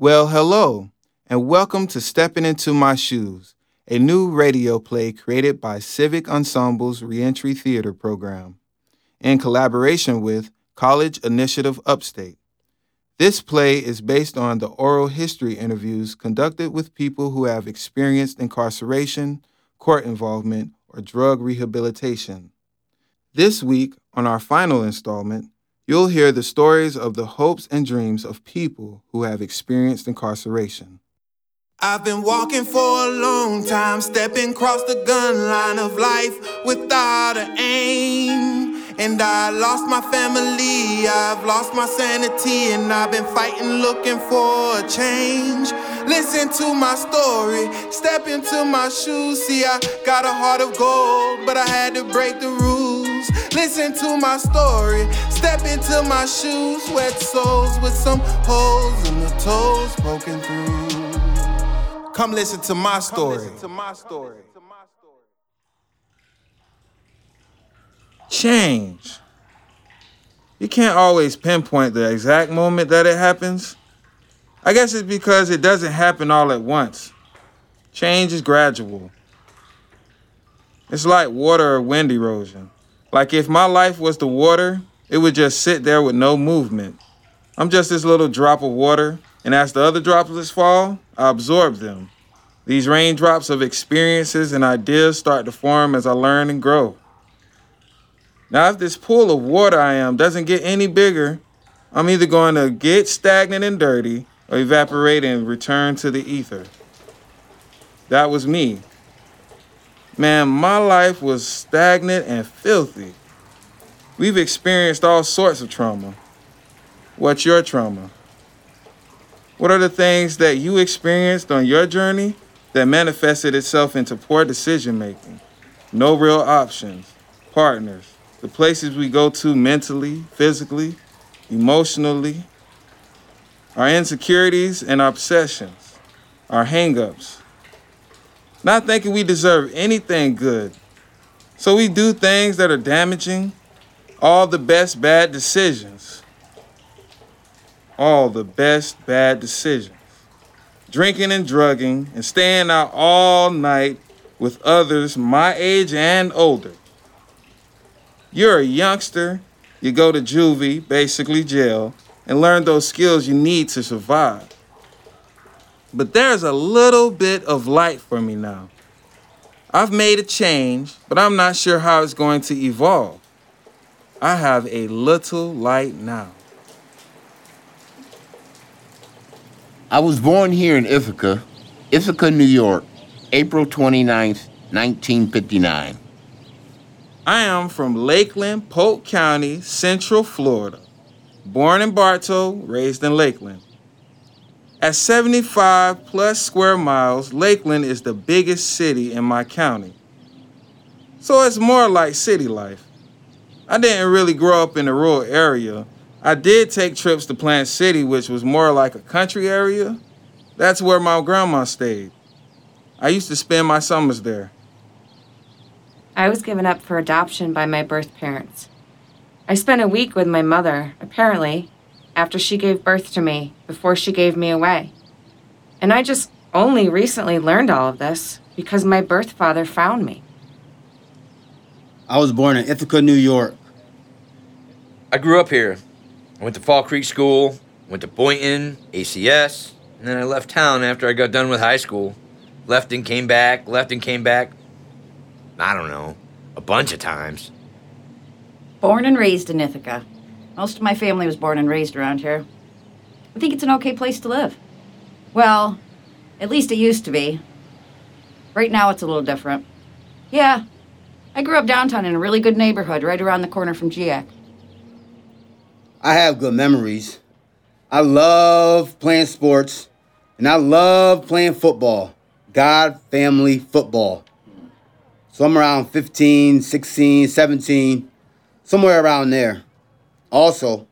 Well, hello, and welcome to Stepping Into My Shoes, a new radio play created by Civic Ensemble's Reentry Theater program in collaboration with College Initiative Upstate. This play is based on the oral history interviews conducted with people who have experienced incarceration, court involvement, or drug rehabilitation. This week, on our final installment, you'll hear the stories of the hopes and dreams of people who have experienced incarceration. I've been walking for a long time, stepping across the gun line of life without an aim. And I lost my family, I've lost my sanity, and I've been fighting, looking for a change. Listen to my story, step into my shoes. See, I got a heart of gold, but I had to break the rules. Listen to my story, step into my shoes, wet soles with some holes in the toes poking through. Come listen to my story. to my story. Change. You can't always pinpoint the exact moment that it happens. I guess it's because it doesn't happen all at once. Change is gradual. It's like water or wind erosion. Like if my life was the water, it would just sit there with no movement. I'm just this little drop of water, and as the other droplets fall, I absorb them. These raindrops of experiences and ideas start to form as I learn and grow. Now, if this pool of water I am doesn't get any bigger, I'm either going to get stagnant and dirty or evaporate and return to the ether. That was me. Man, my life was stagnant and filthy. We've experienced all sorts of trauma. What's your trauma? What are the things that you experienced on your journey that manifested itself into poor decision making, no real options, partners, the places we go to mentally, physically, emotionally, our insecurities and obsessions, our hangups. Not thinking we deserve anything good. So we do things that are damaging, all the best bad decisions. All the best bad decisions. Drinking and drugging and staying out all night with others my age and older. You're a youngster, you go to juvie, basically jail, and learn those skills you need to survive. But there's a little bit of light for me now. I've made a change, but I'm not sure how it's going to evolve. I have a little light now. I was born here in Ithaca, Ithaca, New York, April 29th, 1959. I am from Lakeland, Polk County, Central Florida. Born in Bartow, raised in Lakeland. At 75 plus square miles, Lakeland is the biggest city in my county. So it's more like city life. I didn't really grow up in a rural area. I did take trips to Plant City, which was more like a country area. That's where my grandma stayed. I used to spend my summers there. I was given up for adoption by my birth parents. I spent a week with my mother, apparently, after she gave birth to me, before she gave me away. And I just only recently learned all of this because my birth father found me. I was born in Ithaca, New York. I grew up here. I went to Fall Creek School, went to Boynton, ACS, and then I left town after I got done with high school. Left and came back, left and came back. I don't know, a bunch of times. Born and raised in Ithaca. Most of my family was born and raised around here. I think it's an okay place to live. Well, at least it used to be. Right now it's a little different. Yeah, I grew up downtown in a really good neighborhood right around the corner from GIAC. I have good memories. I love playing sports, and I love playing football. God, family, football. So I'm around 15, 16, 17, somewhere around there. Also,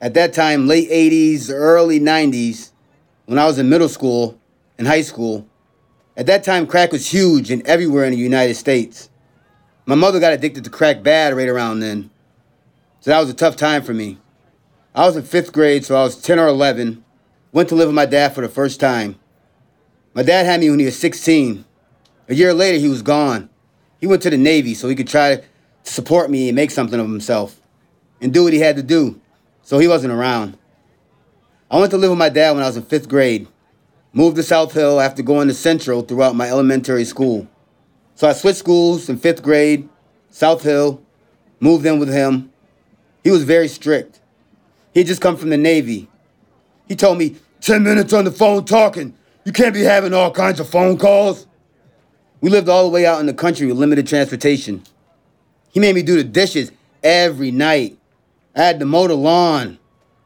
at that time, late 80s, early 90s, when I was in middle school and high school, at that time, crack was huge and everywhere in the United States. My mother got addicted to crack bad right around then. So that was a tough time for me. I was in fifth grade, so I was 10 or 11 went to live with my dad for the first time. My dad had me when he was 16. A year later, he was gone. He went to the Navy so he could try to support me and make something of himself and do what he had to do. So he wasn't around. I went to live with my dad when I was in fifth grade. Moved to South Hill after going to Central throughout my elementary school. So I switched schools in fifth grade, South Hill, moved in with him. He was very strict. He'd just come from the Navy. He told me, 10 minutes on the phone talking. You can't be having all kinds of phone calls. We lived all the way out in the country with limited transportation. He made me do the dishes every night. I had to mow the lawn.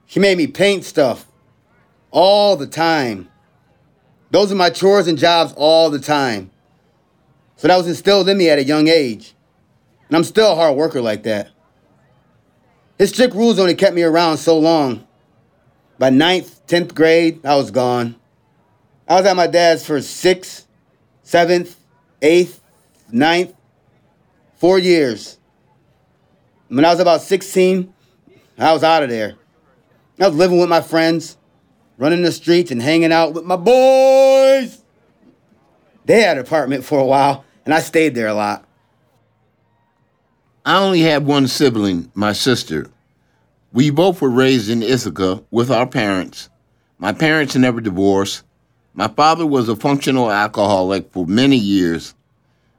He made me paint stuff all the time. Those are my chores and jobs all the time. So that was instilled in me at a young age. And I'm still a hard worker like that. His strict rules only kept me around so long. By ninth, 10th grade, I was gone. I was at my dad's for sixth, seventh, eighth, ninth, four years. When I was about 16, I was out of there. I was living with my friends, running the streets and hanging out with my boys. They had an apartment for a while, and I stayed there a lot. I only had one sibling, my sister. We both were raised in Ithaca with our parents. My parents never divorced. My father was a functional alcoholic for many years.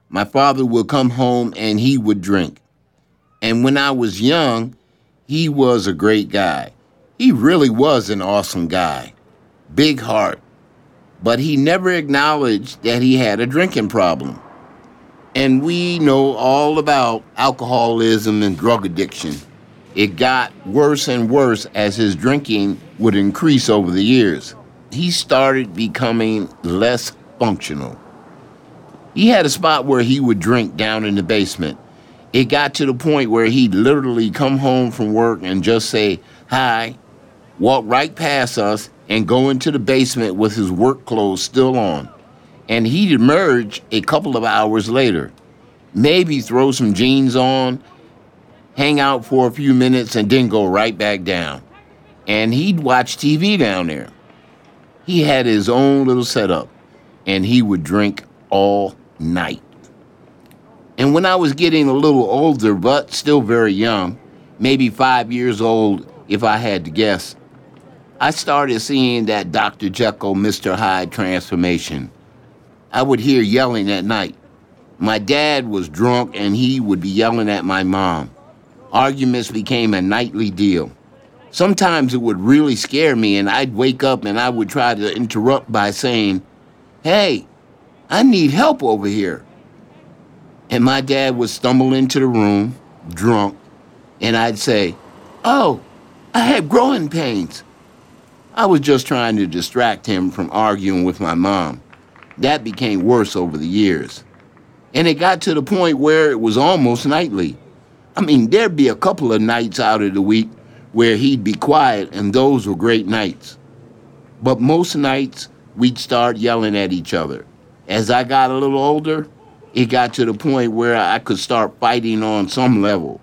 My father would come home and he would drink. And when I was young, he was a great guy. He really was an awesome guy. Big heart. But he never acknowledged that he had a drinking problem. And we know all about alcoholism and drug addiction. It got worse and worse as his drinking would increase over the years. He started becoming less functional. He had a spot where he would drink down in the basement. It got to the point where he'd literally come home from work and just say, Hi, walk right past us, and go into the basement with his work clothes still on. And he'd emerge a couple of hours later, maybe throw some jeans on, hang out for a few minutes, and then go right back down. And he'd watch TV down there. He had his own little setup, and he would drink all night. And when I was getting a little older, but still very young, maybe five years old if I had to guess, I started seeing that Dr. Jekyll, Mr. Hyde transformation. I would hear yelling at night. My dad was drunk and he would be yelling at my mom. Arguments became a nightly deal. Sometimes it would really scare me and I'd wake up and I would try to interrupt by saying, Hey, I need help over here. And my dad would stumble into the room, drunk, and I'd say, Oh, I have growing pains. I was just trying to distract him from arguing with my mom. That became worse over the years. And it got to the point where it was almost nightly. I mean, there'd be a couple of nights out of the week where he'd be quiet, and those were great nights. But most nights, we'd start yelling at each other. As I got a little older, it got to the point where I could start fighting on some level.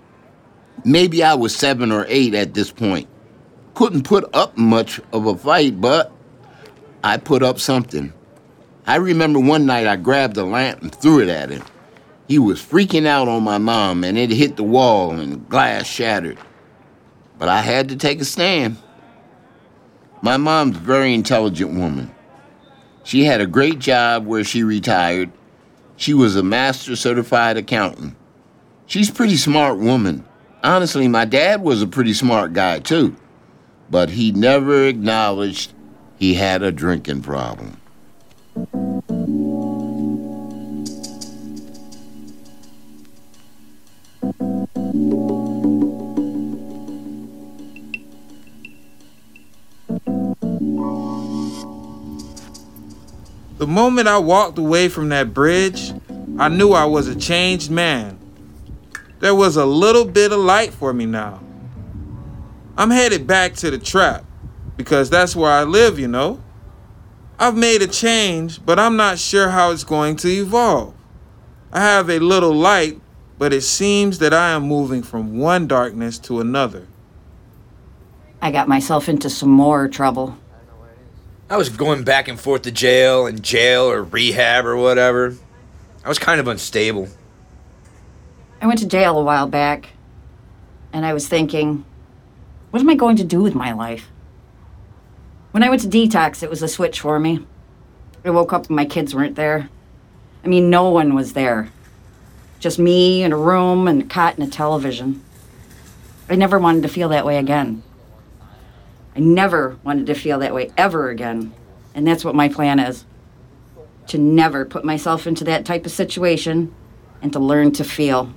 Maybe I was seven or eight at this point couldn't put up much of a fight, but I put up something. I remember one night I grabbed a lamp and threw it at him. He was freaking out on my mom, and it hit the wall and glass shattered. But I had to take a stand. My mom's a very intelligent woman. She had a great job where she retired. She was a master certified accountant. She's a pretty smart woman. Honestly, my dad was a pretty smart guy, too but he never acknowledged he had a drinking problem. The moment I walked away from that bridge, I knew I was a changed man. There was a little bit of light for me now. I'm headed back to the trap because that's where I live, you know. I've made a change, but I'm not sure how it's going to evolve. I have a little light, but it seems that I am moving from one darkness to another. I got myself into some more trouble. I was going back and forth to jail and jail or rehab or whatever. I was kind of unstable. I went to jail a while back, and I was thinking, what am I going to do with my life? When I went to detox, it was a switch for me. I woke up and my kids weren't there. I mean, no one was there. Just me in a room and a cot and a television. I never wanted to feel that way again. I never wanted to feel that way ever again. And that's what my plan is to never put myself into that type of situation and to learn to feel.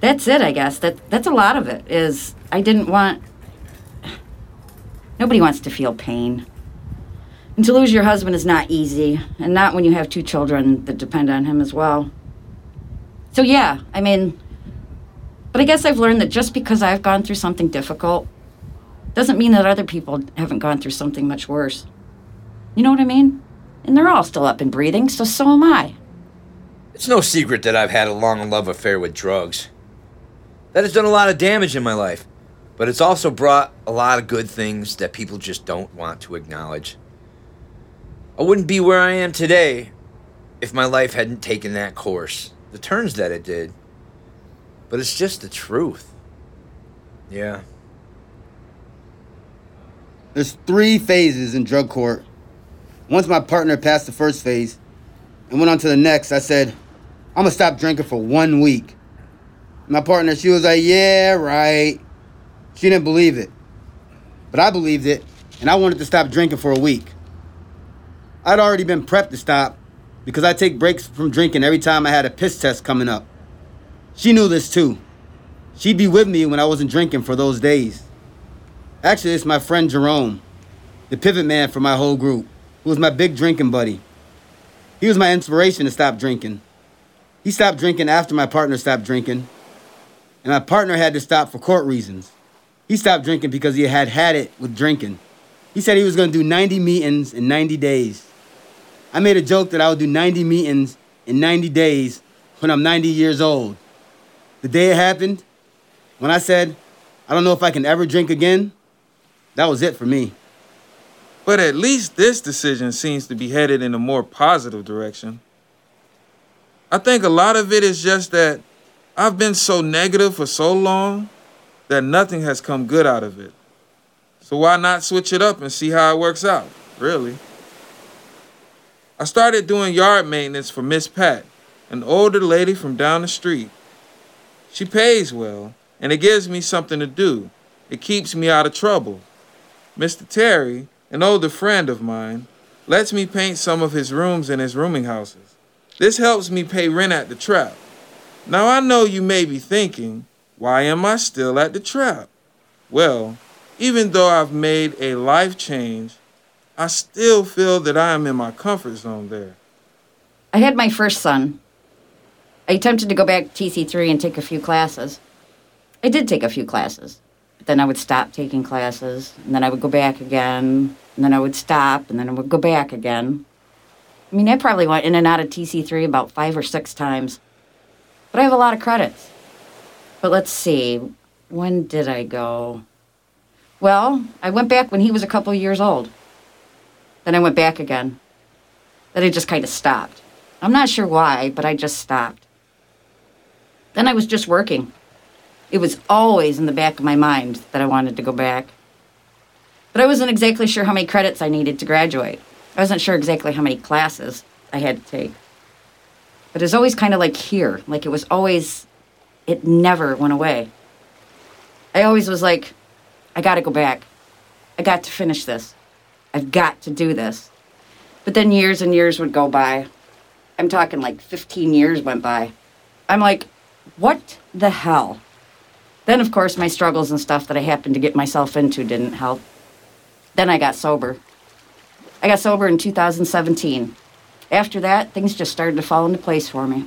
That's it, I guess. That that's a lot of it. Is I didn't want Nobody wants to feel pain. And to lose your husband is not easy, and not when you have two children that depend on him as well. So yeah, I mean but I guess I've learned that just because I've gone through something difficult doesn't mean that other people haven't gone through something much worse. You know what I mean? And they're all still up and breathing, so so am I. It's no secret that I've had a long love affair with drugs. That has done a lot of damage in my life, but it's also brought a lot of good things that people just don't want to acknowledge. I wouldn't be where I am today if my life hadn't taken that course, the turns that it did. But it's just the truth. Yeah. There's three phases in drug court. Once my partner passed the first phase and went on to the next, I said, I'm gonna stop drinking for one week. My partner, she was like, Yeah, right. She didn't believe it. But I believed it, and I wanted to stop drinking for a week. I'd already been prepped to stop because I take breaks from drinking every time I had a piss test coming up. She knew this too. She'd be with me when I wasn't drinking for those days. Actually, it's my friend Jerome, the pivot man for my whole group, who was my big drinking buddy. He was my inspiration to stop drinking. He stopped drinking after my partner stopped drinking, and my partner had to stop for court reasons. He stopped drinking because he had had it with drinking. He said he was going to do 90 meetings in 90 days. I made a joke that I would do 90 meetings in 90 days when I'm 90 years old. The day it happened, when I said, I don't know if I can ever drink again, that was it for me. But at least this decision seems to be headed in a more positive direction. I think a lot of it is just that I've been so negative for so long that nothing has come good out of it. So why not switch it up and see how it works out, really? I started doing yard maintenance for Miss Pat, an older lady from down the street. She pays well, and it gives me something to do. It keeps me out of trouble. Mr. Terry, an older friend of mine, lets me paint some of his rooms in his rooming houses. This helps me pay rent at the trap. Now I know you may be thinking, why am I still at the trap? Well, even though I've made a life change, I still feel that I am in my comfort zone there. I had my first son. I attempted to go back to TC3 and take a few classes. I did take a few classes. Then I would stop taking classes, and then I would go back again, and then I would stop, and then I would go back again. I mean, I probably went in and out of TC3 about five or six times. But I have a lot of credits. But let's see, when did I go? Well, I went back when he was a couple years old. Then I went back again. Then I just kind of stopped. I'm not sure why, but I just stopped. Then I was just working. It was always in the back of my mind that I wanted to go back. But I wasn't exactly sure how many credits I needed to graduate. I wasn't sure exactly how many classes I had to take. But it was always kind of like here, like it was always, it never went away. I always was like, I gotta go back. I got to finish this. I've got to do this. But then years and years would go by. I'm talking like 15 years went by. I'm like, what the hell? Then, of course, my struggles and stuff that I happened to get myself into didn't help. Then I got sober. I got sober in 2017. After that, things just started to fall into place for me.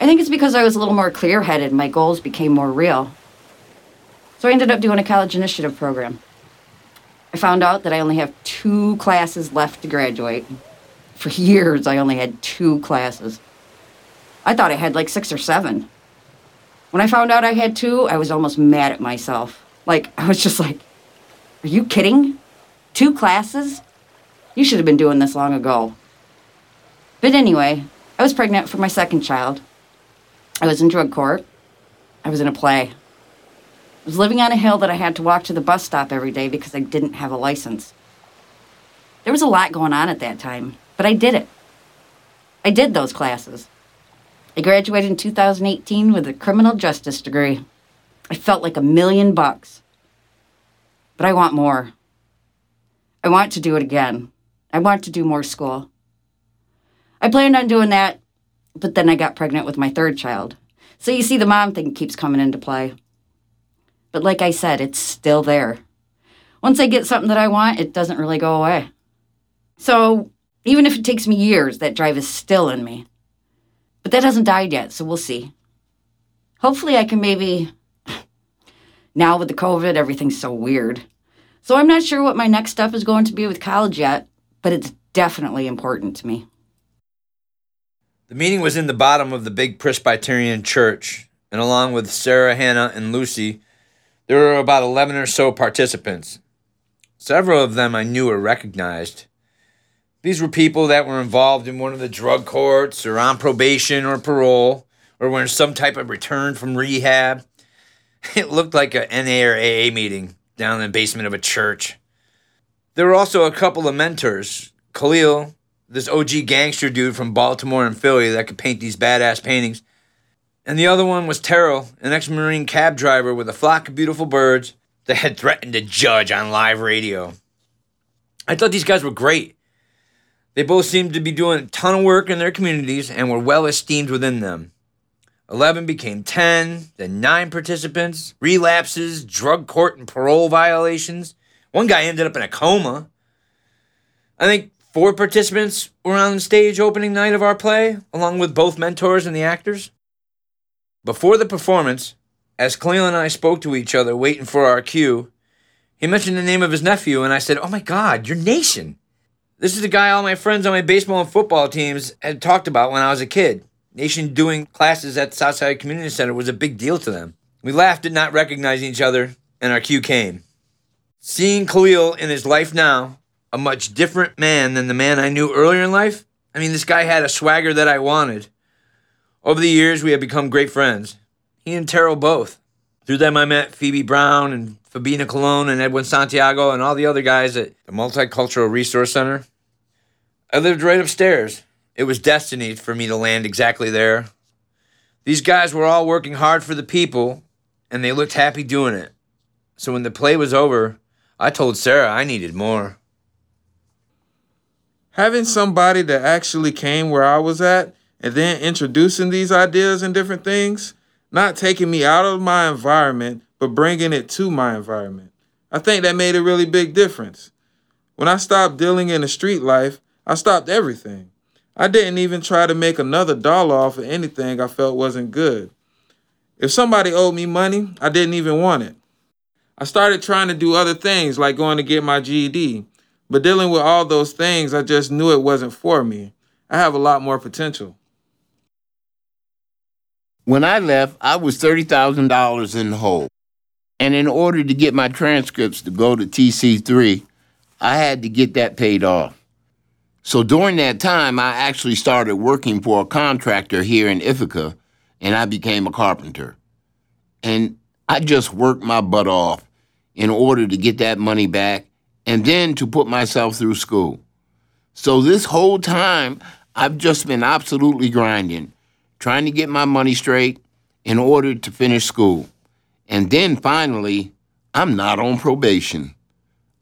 I think it's because I was a little more clear headed, my goals became more real. So I ended up doing a college initiative program. I found out that I only have two classes left to graduate. For years, I only had two classes. I thought I had like six or seven. When I found out I had two, I was almost mad at myself. Like, I was just like, are you kidding? Two classes? You should have been doing this long ago. But anyway, I was pregnant for my second child. I was in drug court. I was in a play. I was living on a hill that I had to walk to the bus stop every day because I didn't have a license. There was a lot going on at that time, but I did it. I did those classes. I graduated in 2018 with a criminal justice degree. I felt like a million bucks. But I want more. I want to do it again. I want to do more school. I planned on doing that, but then I got pregnant with my third child. So you see, the mom thing keeps coming into play. But like I said, it's still there. Once I get something that I want, it doesn't really go away. So even if it takes me years, that drive is still in me. But that hasn't died yet, so we'll see. Hopefully, I can maybe. Now with the COVID, everything's so weird. So I'm not sure what my next step is going to be with college yet, but it's definitely important to me. The meeting was in the bottom of the big Presbyterian church, and along with Sarah, Hannah, and Lucy, there were about 11 or so participants. Several of them I knew or recognized. These were people that were involved in one of the drug courts, or on probation or parole, or were in some type of return from rehab. It looked like a NA or AA meeting down in the basement of a church. There were also a couple of mentors Khalil, this OG gangster dude from Baltimore and Philly that could paint these badass paintings. And the other one was Terrell, an ex Marine cab driver with a flock of beautiful birds that had threatened to judge on live radio. I thought these guys were great. They both seemed to be doing a ton of work in their communities and were well esteemed within them. 11 became 10, then 9 participants, relapses, drug court and parole violations. One guy ended up in a coma. I think four participants were on the stage opening night of our play, along with both mentors and the actors. Before the performance, as Khalil and I spoke to each other waiting for our cue, he mentioned the name of his nephew, and I said, Oh my God, you're Nation. This is the guy all my friends on my baseball and football teams had talked about when I was a kid. Nation doing classes at the Southside Community Center was a big deal to them. We laughed at not recognizing each other, and our cue came. Seeing Khalil in his life now, a much different man than the man I knew earlier in life, I mean, this guy had a swagger that I wanted. Over the years, we have become great friends. He and Terrell both. Through them, I met Phoebe Brown and Fabina Colon and Edwin Santiago and all the other guys at the Multicultural Resource Center. I lived right upstairs. It was destiny for me to land exactly there. These guys were all working hard for the people, and they looked happy doing it. So when the play was over, I told Sarah I needed more. Having somebody that actually came where I was at and then introducing these ideas and different things, not taking me out of my environment, but bringing it to my environment. I think that made a really big difference. When I stopped dealing in the street life, I stopped everything. I didn't even try to make another dollar off of anything I felt wasn't good. If somebody owed me money, I didn't even want it. I started trying to do other things like going to get my GED, but dealing with all those things, I just knew it wasn't for me. I have a lot more potential. When I left, I was $30,000 in the hole. And in order to get my transcripts to go to TC3, I had to get that paid off. So during that time, I actually started working for a contractor here in Ithaca, and I became a carpenter. And I just worked my butt off in order to get that money back and then to put myself through school. So this whole time, I've just been absolutely grinding, trying to get my money straight in order to finish school. And then finally, I'm not on probation.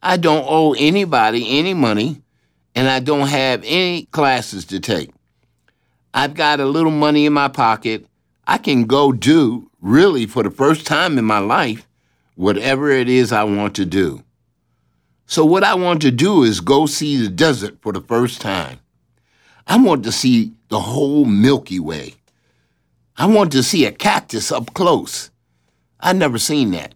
I don't owe anybody any money and I don't have any classes to take. I've got a little money in my pocket. I can go do, really, for the first time in my life, whatever it is I want to do. So, what I want to do is go see the desert for the first time. I want to see the whole Milky Way. I want to see a cactus up close. I've never seen that.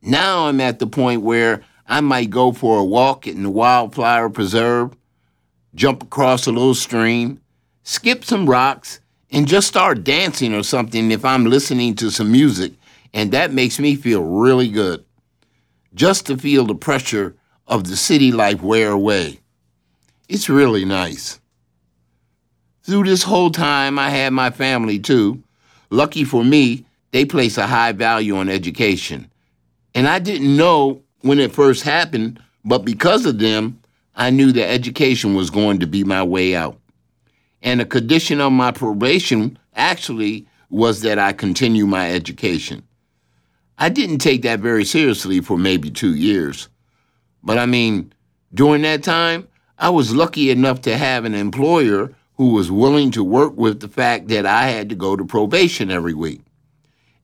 Now I'm at the point where I might go for a walk in the wildflower preserve, jump across a little stream, skip some rocks, and just start dancing or something if I'm listening to some music, and that makes me feel really good. Just to feel the pressure of the city life wear away. It's really nice. Through this whole time, I had my family too. Lucky for me, they place a high value on education. And I didn't know when it first happened, but because of them, I knew that education was going to be my way out. And a condition of my probation actually was that I continue my education. I didn't take that very seriously for maybe two years. But I mean, during that time, I was lucky enough to have an employer who was willing to work with the fact that I had to go to probation every week.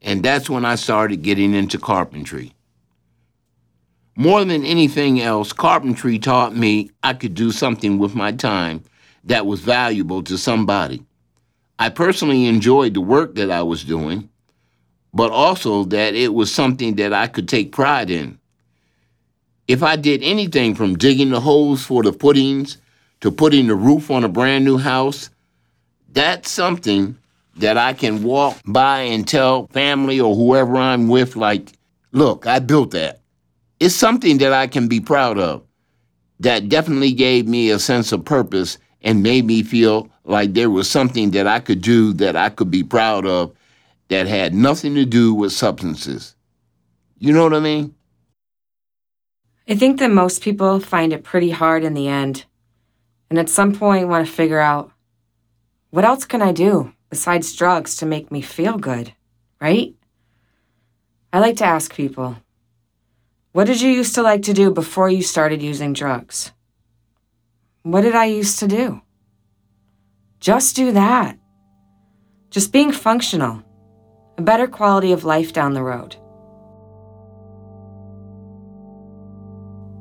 And that's when I started getting into carpentry. More than anything else, carpentry taught me I could do something with my time that was valuable to somebody. I personally enjoyed the work that I was doing, but also that it was something that I could take pride in. If I did anything from digging the holes for the footings to putting the roof on a brand new house, that's something that I can walk by and tell family or whoever I'm with, like, look, I built that. It's something that I can be proud of. That definitely gave me a sense of purpose and made me feel like there was something that I could do that I could be proud of that had nothing to do with substances. You know what I mean? I think that most people find it pretty hard in the end. And at some point want to figure out what else can I do besides drugs to make me feel good, right? I like to ask people, what did you used to like to do before you started using drugs? What did I used to do? Just do that. Just being functional, a better quality of life down the road.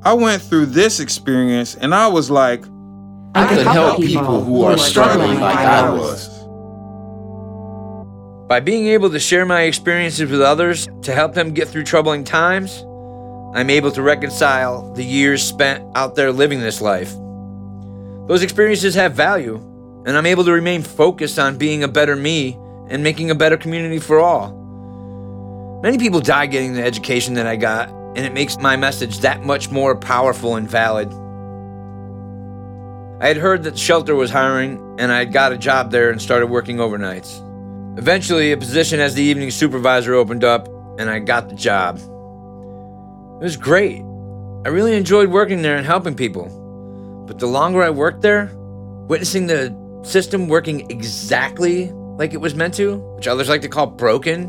I went through this experience and I was like, I, could help people who are struggling like I was. By being able to share my experiences with others to help them get through troubling times, I'm able to reconcile the years spent out there living this life. Those experiences have value, and I'm able to remain focused on being a better me and making a better community for all. Many people die getting the education that I got, and it makes my message that much more powerful and valid. I had heard that shelter was hiring, and I had got a job there and started working overnights. Eventually, a position as the evening supervisor opened up, and I got the job. It was great. I really enjoyed working there and helping people. But the longer I worked there, witnessing the system working exactly like it was meant to, which others like to call broken,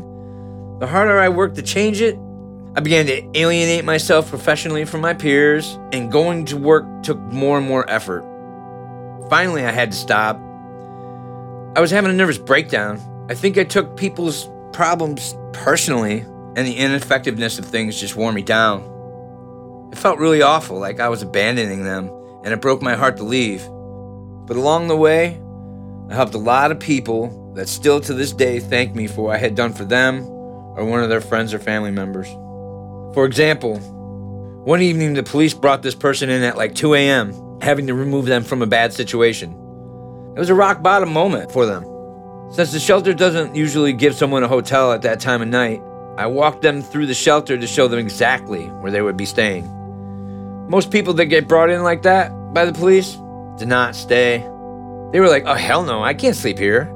the harder I worked to change it, I began to alienate myself professionally from my peers, and going to work took more and more effort. Finally, I had to stop. I was having a nervous breakdown I think I took people's problems personally, and the ineffectiveness of things just wore me down. It felt really awful, like I was abandoning them, and it broke my heart to leave. But along the way, I helped a lot of people that still to this day thank me for what I had done for them or one of their friends or family members. For example, one evening the police brought this person in at like 2 a.m., having to remove them from a bad situation. It was a rock bottom moment for them. Since the shelter doesn't usually give someone a hotel at that time of night, I walked them through the shelter to show them exactly where they would be staying. Most people that get brought in like that by the police did not stay. They were like, oh, hell no, I can't sleep here.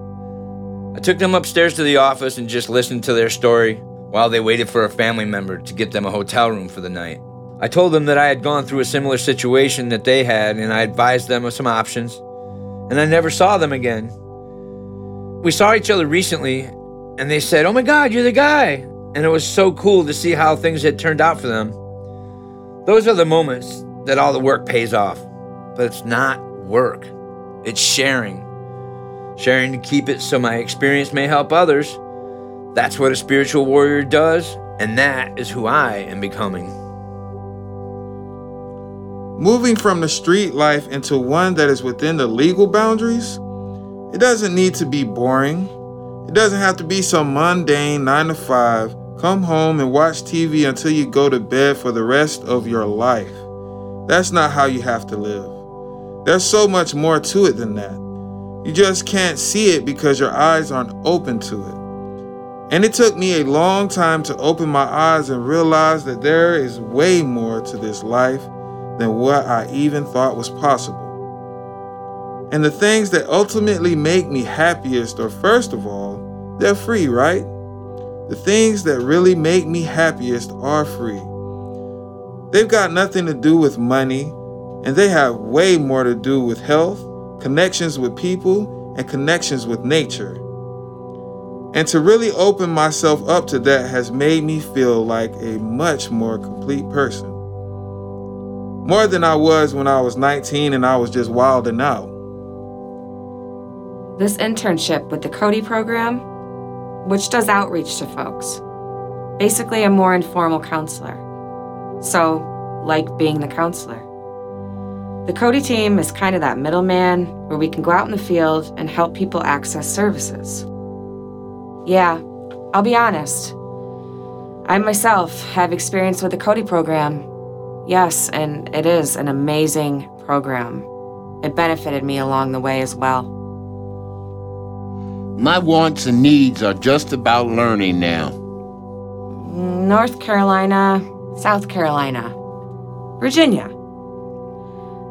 I took them upstairs to the office and just listened to their story while they waited for a family member to get them a hotel room for the night. I told them that I had gone through a similar situation that they had and I advised them of some options, and I never saw them again we saw each other recently and they said, Oh my God, you're the guy. And it was so cool to see how things had turned out for them. Those are the moments that all the work pays off. But it's not work, it's sharing. Sharing to keep it so my experience may help others. That's what a spiritual warrior does, and that is who I am becoming. Moving from the street life into one that is within the legal boundaries it doesn't need to be boring. It doesn't have to be some mundane 9 to 5. Come home and watch TV until you go to bed for the rest of your life. That's not how you have to live. There's so much more to it than that. You just can't see it because your eyes aren't open to it. And it took me a long time to open my eyes and realize that there is way more to this life than what I even thought was possible. And the things that ultimately make me happiest are, first of all, they're free, right? The things that really make me happiest are free. They've got nothing to do with money, and they have way more to do with health, connections with people, and connections with nature. And to really open myself up to that has made me feel like a much more complete person. More than I was when I was 19 and I was just wilding out. This internship with the Cody program, which does outreach to folks, basically a more informal counselor. So, like being the counselor. The Cody team is kind of that middleman where we can go out in the field and help people access services. Yeah, I'll be honest. I myself have experience with the Cody program. Yes, and it is an amazing program. It benefited me along the way as well. My wants and needs are just about learning now. North Carolina, South Carolina, Virginia.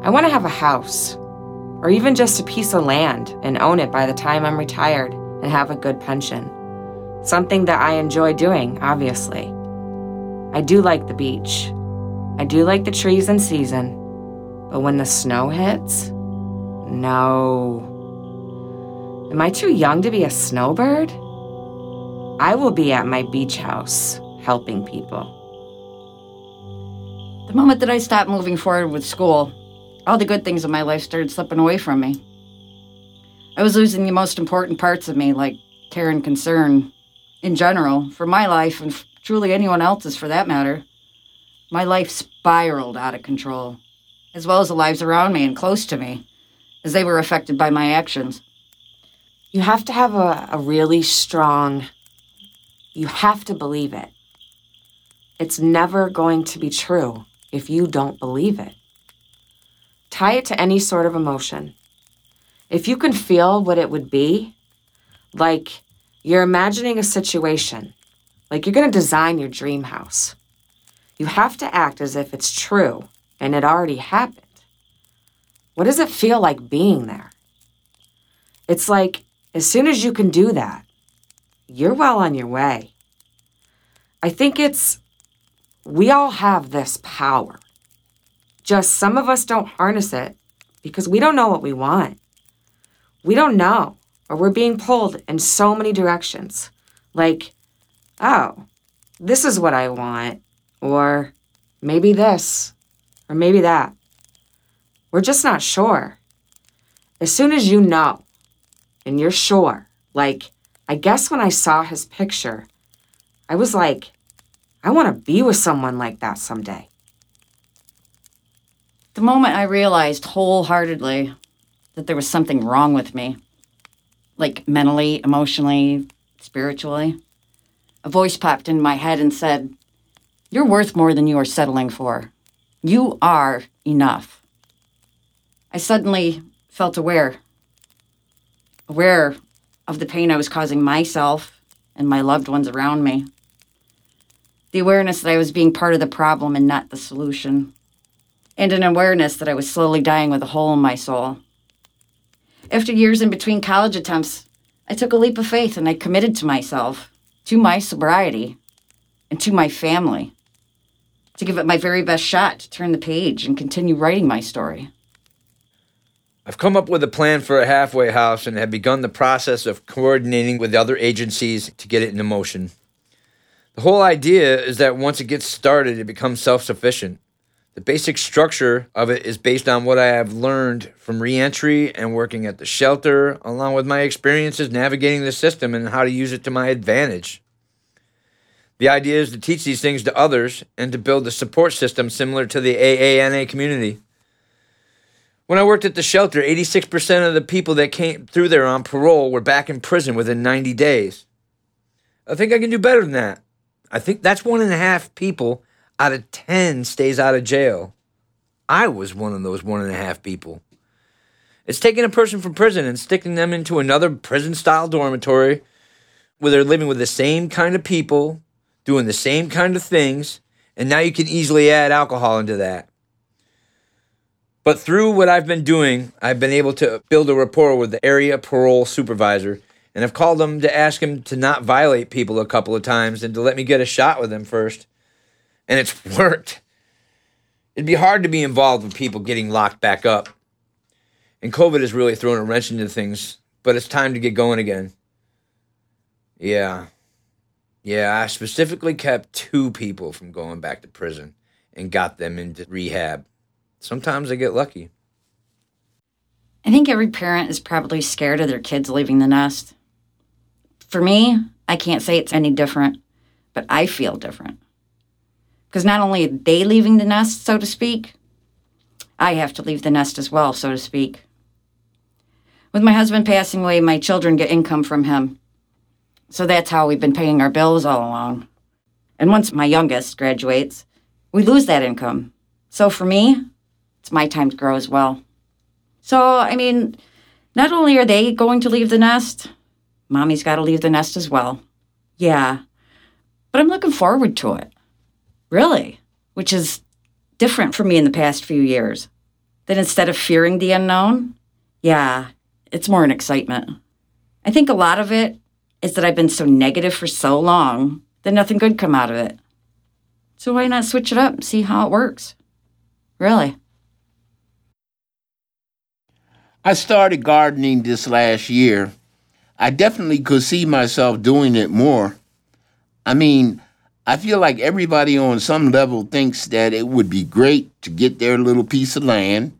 I want to have a house, or even just a piece of land and own it by the time I'm retired and have a good pension. Something that I enjoy doing, obviously. I do like the beach. I do like the trees in season. But when the snow hits, no. Am I too young to be a snowbird? I will be at my beach house helping people. The moment that I stopped moving forward with school, all the good things in my life started slipping away from me. I was losing the most important parts of me, like care and concern in general, for my life and truly anyone else's for that matter. My life spiraled out of control, as well as the lives around me and close to me, as they were affected by my actions. You have to have a, a really strong, you have to believe it. It's never going to be true if you don't believe it. Tie it to any sort of emotion. If you can feel what it would be, like you're imagining a situation, like you're going to design your dream house, you have to act as if it's true and it already happened. What does it feel like being there? It's like as soon as you can do that, you're well on your way. I think it's, we all have this power. Just some of us don't harness it because we don't know what we want. We don't know, or we're being pulled in so many directions. Like, oh, this is what I want, or maybe this, or maybe that. We're just not sure. As soon as you know, and you're sure. Like, I guess when I saw his picture, I was like, I want to be with someone like that someday. The moment I realized wholeheartedly that there was something wrong with me, like mentally, emotionally, spiritually, a voice popped in my head and said, You're worth more than you are settling for. You are enough. I suddenly felt aware aware of the pain I was causing myself and my loved ones around me. The awareness that I was being part of the problem and not the solution. And an awareness that I was slowly dying with a hole in my soul. After years in between college attempts, I took a leap of faith and I committed to myself, to my sobriety, and to my family to give it my very best shot to turn the page and continue writing my story. I've come up with a plan for a halfway house and have begun the process of coordinating with other agencies to get it into motion. The whole idea is that once it gets started, it becomes self sufficient. The basic structure of it is based on what I have learned from reentry and working at the shelter, along with my experiences navigating the system and how to use it to my advantage. The idea is to teach these things to others and to build a support system similar to the AANA community. When I worked at the shelter, 86% of the people that came through there on parole were back in prison within 90 days. I think I can do better than that. I think that's one and a half people out of 10 stays out of jail. I was one of those one and a half people. It's taking a person from prison and sticking them into another prison style dormitory where they're living with the same kind of people, doing the same kind of things, and now you can easily add alcohol into that. But through what I've been doing, I've been able to build a rapport with the area parole supervisor and I've called him to ask him to not violate people a couple of times and to let me get a shot with him first. And it's worked. It'd be hard to be involved with people getting locked back up. And COVID has really thrown a wrench into things, but it's time to get going again. Yeah. Yeah, I specifically kept two people from going back to prison and got them into rehab. Sometimes I get lucky. I think every parent is probably scared of their kids leaving the nest. For me, I can't say it's any different, but I feel different. Because not only are they leaving the nest, so to speak, I have to leave the nest as well, so to speak. With my husband passing away, my children get income from him. So that's how we've been paying our bills all along. And once my youngest graduates, we lose that income. So for me, it's my time to grow as well. So, I mean, not only are they going to leave the nest, mommy's got to leave the nest as well. Yeah. But I'm looking forward to it. Really. Which is different for me in the past few years. That instead of fearing the unknown, yeah, it's more an excitement. I think a lot of it is that I've been so negative for so long that nothing good come out of it. So why not switch it up and see how it works? Really. I started gardening this last year. I definitely could see myself doing it more. I mean, I feel like everybody on some level thinks that it would be great to get their little piece of land,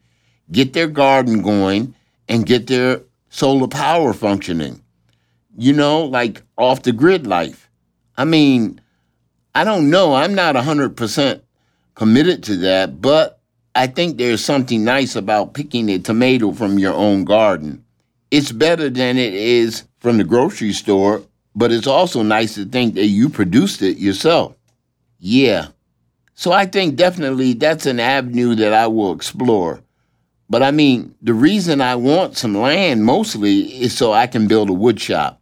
get their garden going, and get their solar power functioning. You know, like off the grid life. I mean, I don't know. I'm not 100% committed to that, but I think there's something nice about picking a tomato from your own garden. It's better than it is from the grocery store, but it's also nice to think that you produced it yourself. Yeah. So I think definitely that's an avenue that I will explore. But I mean, the reason I want some land mostly is so I can build a wood shop.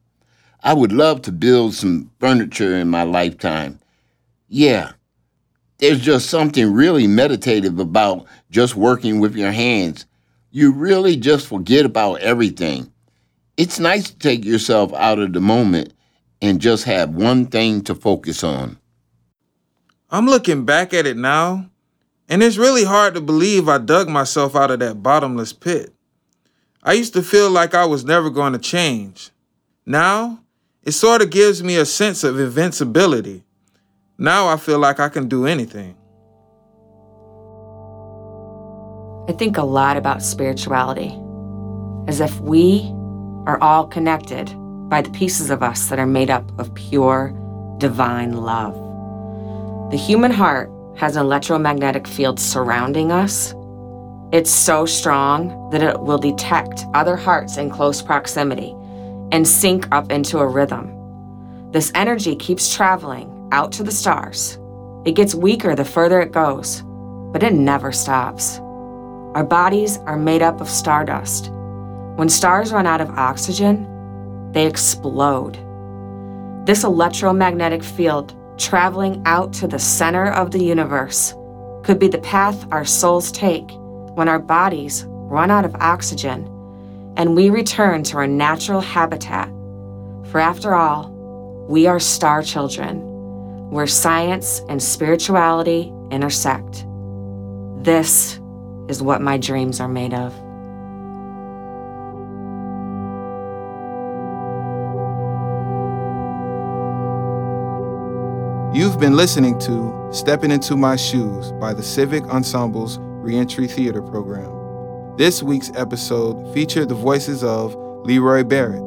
I would love to build some furniture in my lifetime. Yeah, there's just something really meditative about just working with your hands. You really just forget about everything. It's nice to take yourself out of the moment and just have one thing to focus on. I'm looking back at it now, and it's really hard to believe I dug myself out of that bottomless pit. I used to feel like I was never going to change. Now, it sort of gives me a sense of invincibility. Now I feel like I can do anything. I think a lot about spirituality, as if we are all connected by the pieces of us that are made up of pure, divine love. The human heart has an electromagnetic field surrounding us. It's so strong that it will detect other hearts in close proximity and sync up into a rhythm. This energy keeps traveling out to the stars. It gets weaker the further it goes, but it never stops. Our bodies are made up of stardust. When stars run out of oxygen, they explode. This electromagnetic field traveling out to the center of the universe could be the path our souls take when our bodies run out of oxygen and we return to our natural habitat. For after all, we are star children where science and spirituality intersect. This is what my dreams are made of. You've been listening to Stepping Into My Shoes by the Civic Ensemble's Reentry Theater Program. This week's episode featured the voices of Leroy Barrett,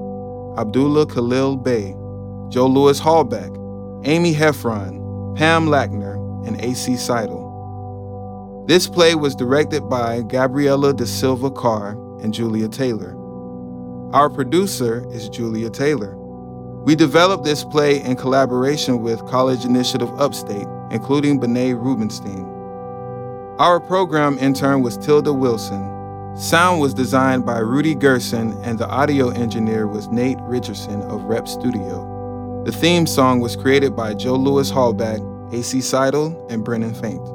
Abdullah Khalil Bey, Joe Louis Hallback, Amy Heffron, Pam Lackner, and A.C. Seidel. This play was directed by Gabriela da Silva Carr and Julia Taylor. Our producer is Julia Taylor. We developed this play in collaboration with College Initiative Upstate, including Benay Rubenstein. Our program intern was Tilda Wilson. Sound was designed by Rudy Gerson, and the audio engineer was Nate Richardson of Rep Studio. The theme song was created by Joe Lewis Hallback, AC Seidel, and Brennan Faint.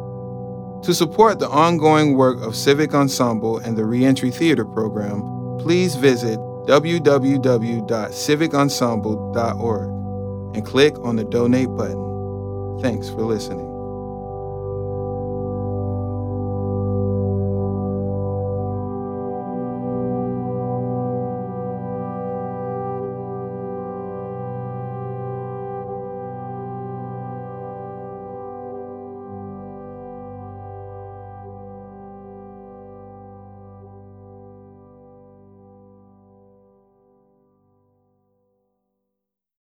To support the ongoing work of Civic Ensemble and the Reentry Theater Program, please visit www.civicensemble.org and click on the donate button. Thanks for listening.